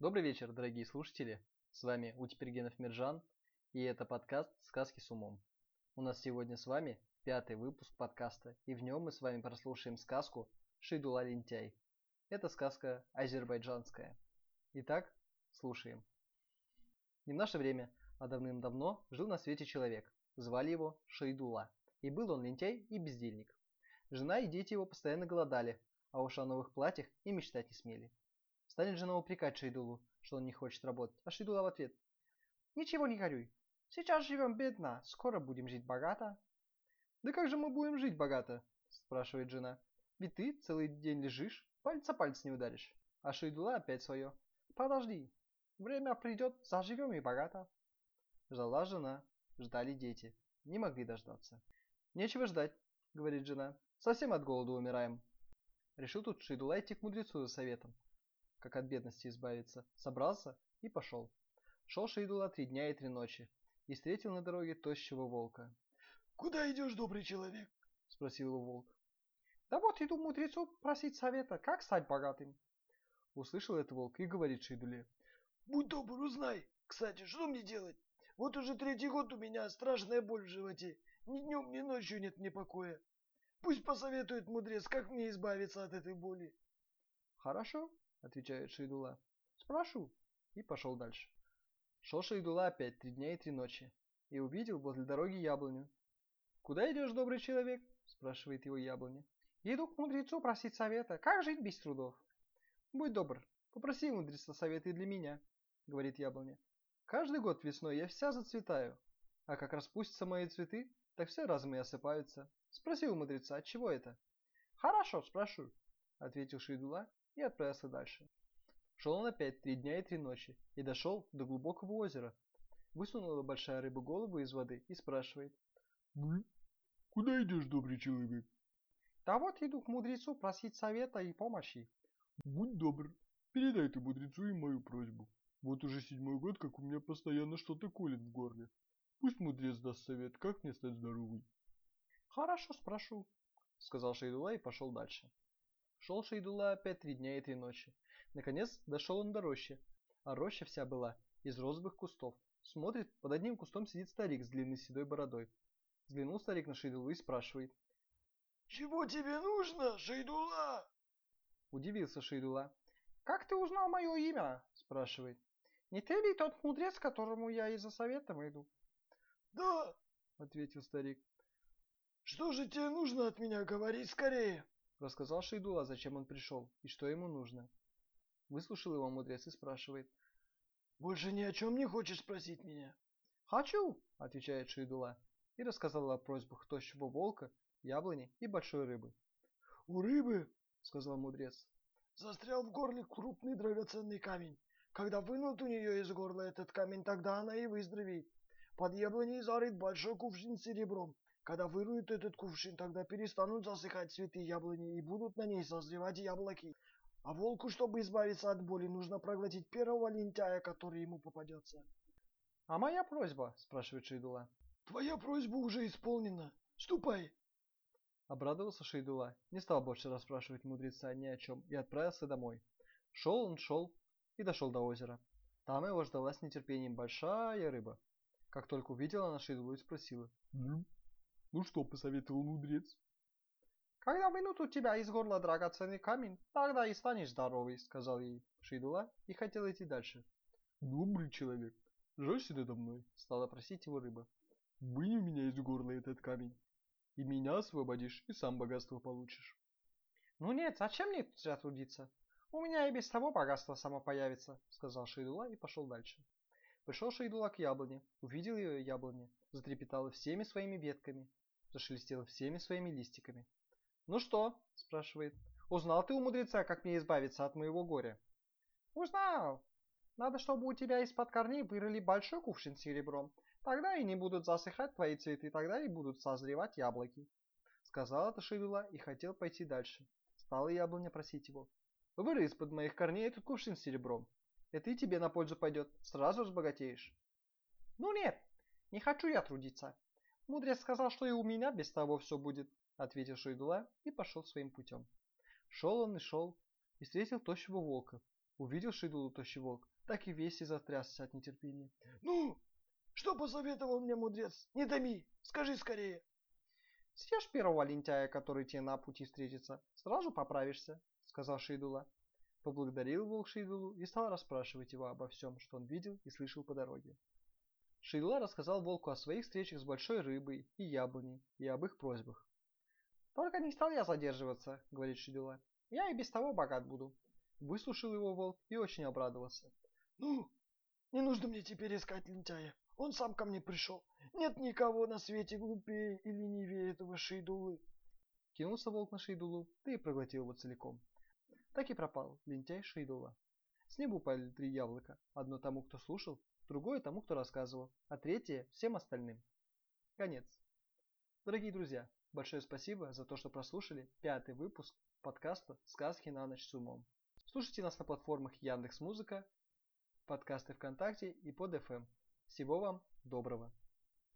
Добрый вечер, дорогие слушатели. С вами Утипергенов Миржан, и это подкаст «Сказки с умом». У нас сегодня с вами пятый выпуск подкаста, и в нем мы с вами прослушаем сказку «Шейдула лентяй». Это сказка азербайджанская. Итак, слушаем. Не в наше время, а давным-давно жил на свете человек. Звали его Шейдула. И был он лентяй и бездельник. Жена и дети его постоянно голодали, а уж о новых платьях и мечтать не смели. Станет жена упрекать Шейдулу, что он не хочет работать, а Шейдула в ответ. «Ничего не горюй. Сейчас живем бедно, скоро будем жить богато». «Да как же мы будем жить богато?» – спрашивает жена. «Ведь ты целый день лежишь, пальца пальц не ударишь». А Шейдула опять свое. «Подожди, время придет, заживем и богато». Ждала жена, ждали дети, не могли дождаться. «Нечего ждать», — говорит жена, — «совсем от голода умираем». Решил тут Шейдула идти к мудрецу за советом, как от бедности избавиться. Собрался и пошел. Шел Шейдула три дня и три ночи и встретил на дороге тощего волка. «Куда идешь, добрый человек?» — спросил его волк. «Да вот иду мудрецу просить совета, как стать богатым». Услышал это волк и говорит Шейдуле. «Будь добр, узнай. Кстати, что мне делать? Вот уже третий год у меня страшная боль в животе. Ни днем, ни ночью нет мне покоя. Пусть посоветует мудрец, как мне избавиться от этой боли. Хорошо, отвечает Шейдула. Спрошу. И пошел дальше. Шел Шейдула опять три дня и три ночи. И увидел возле дороги яблоню. Куда идешь, добрый человек? Спрашивает его яблоня. Иду к мудрецу просить совета, как жить без трудов. Будь добр, попроси мудреца совета и для меня, говорит яблоня. Каждый год весной я вся зацветаю, а как распустятся мои цветы, так все разом и осыпаются. Спроси у мудреца, от чего это? Хорошо, спрошу, ответил Шейдула и отправился дальше. Шел он опять три дня и три ночи и дошел до глубокого озера. Высунула большая рыба голову из воды и спрашивает. «Ну, куда идешь, добрый человек?» «Да вот иду к мудрецу просить совета и помощи». «Будь добр, передай ты мудрецу и мою просьбу. Вот уже седьмой год, как у меня постоянно что-то колет в горле. Пусть мудрец даст совет, как мне стать здоровым. Хорошо, спрошу, сказал Шейдула и пошел дальше. Шел Шейдула опять три дня и три ночи. Наконец дошел он до рощи, а роща вся была из розовых кустов. Смотрит, под одним кустом сидит старик с длинной седой бородой. Взглянул старик на Шейдулу и спрашивает. «Чего тебе нужно, Шейдула?» Удивился Шейдула. «Как ты узнал мое имя?» спрашивает. «Не ты ли тот мудрец, которому я и за советом иду?» «Да», — ответил старик. «Что же тебе нужно от меня? Говори скорее!» Рассказал Шейдула, зачем он пришел и что ему нужно. Выслушал его мудрец и спрашивает. «Больше ни о чем не хочешь спросить меня?» «Хочу!» — отвечает Шейдула и рассказал о просьбах тощего волка, яблони и большой рыбы. «У рыбы, — сказал мудрец, — застрял в горле крупный драгоценный камень. Когда вынут у нее из горла этот камень, тогда она и выздоровеет. Под яблоней зарыт большой кувшин с серебром. Когда выруют этот кувшин, тогда перестанут засыхать цветы яблони и будут на ней созревать яблоки. А волку, чтобы избавиться от боли, нужно проглотить первого лентяя, который ему попадется. — А моя просьба? — спрашивает Шейдула. — Твоя просьба уже исполнена. Ступай. Обрадовался Шейдула, не стал больше расспрашивать мудреца ни о чем и отправился домой. Шел он, шел и дошел до озера. Там его ждала с нетерпением большая рыба. Как только увидела она Шейдулу и спросила. «Ну, ну что посоветовал мудрец?» «Когда вынут у тебя из горла драгоценный камень, тогда и станешь здоровый», — сказал ей Шейдула и хотел идти дальше. «Добрый человек, жалься надо мной», — стала просить его рыба. «Вынь у меня из горла этот камень, и меня освободишь, и сам богатство получишь». «Ну нет, зачем мне зря трудиться? У меня и без того богатство само появится», — сказал Шейдула и пошел дальше. Пришел Шейдула к яблоне, увидел ее яблони, затрепетала всеми своими ветками, зашелестела всеми своими листиками. «Ну что?» – спрашивает. «Узнал ты у мудреца, как мне избавиться от моего горя?» «Узнал. Надо, чтобы у тебя из-под корней вырыли большой кувшин с серебром. Тогда и не будут засыхать твои цветы, тогда и будут созревать яблоки». Сказал это Шейдула и хотел пойти дальше. Стала яблоня просить его. «Выры из-под моих корней этот кувшин с серебром. Это и тебе на пользу пойдет, сразу разбогатеешь. Ну нет, не хочу я трудиться. Мудрец сказал, что и у меня без того все будет, ответил Шейдула и пошел своим путем. Шел он и шел, и встретил тощего волка. Увидел Шидулу тощий волк, так и весь и затрясся от нетерпения. Ну, что посоветовал мне мудрец? Не томи, скажи скорее. Съешь первого лентяя, который тебе на пути встретится, сразу поправишься, сказал Шейдула. Поблагодарил волк Шейдулу и стал расспрашивать его обо всем, что он видел и слышал по дороге. Шейдула рассказал волку о своих встречах с большой рыбой и яблоней и об их просьбах. «Только не стал я задерживаться», — говорит Шейдула. «Я и без того богат буду». Выслушал его волк и очень обрадовался. «Ну, не нужно мне теперь искать лентяя. Он сам ко мне пришел. Нет никого на свете глупее и ленивее этого Шейдулы. Кинулся волк на Шейдулу, да и проглотил его целиком. Так и пропал лентяй Шейдула. С неба упали три яблока. Одно тому, кто слушал, другое тому, кто рассказывал, а третье всем остальным. Конец. Дорогие друзья, большое спасибо за то, что прослушали пятый выпуск подкаста «Сказки на ночь с умом». Слушайте нас на платформах Яндекс.Музыка, подкасты ВКонтакте и под FM. Всего вам доброго!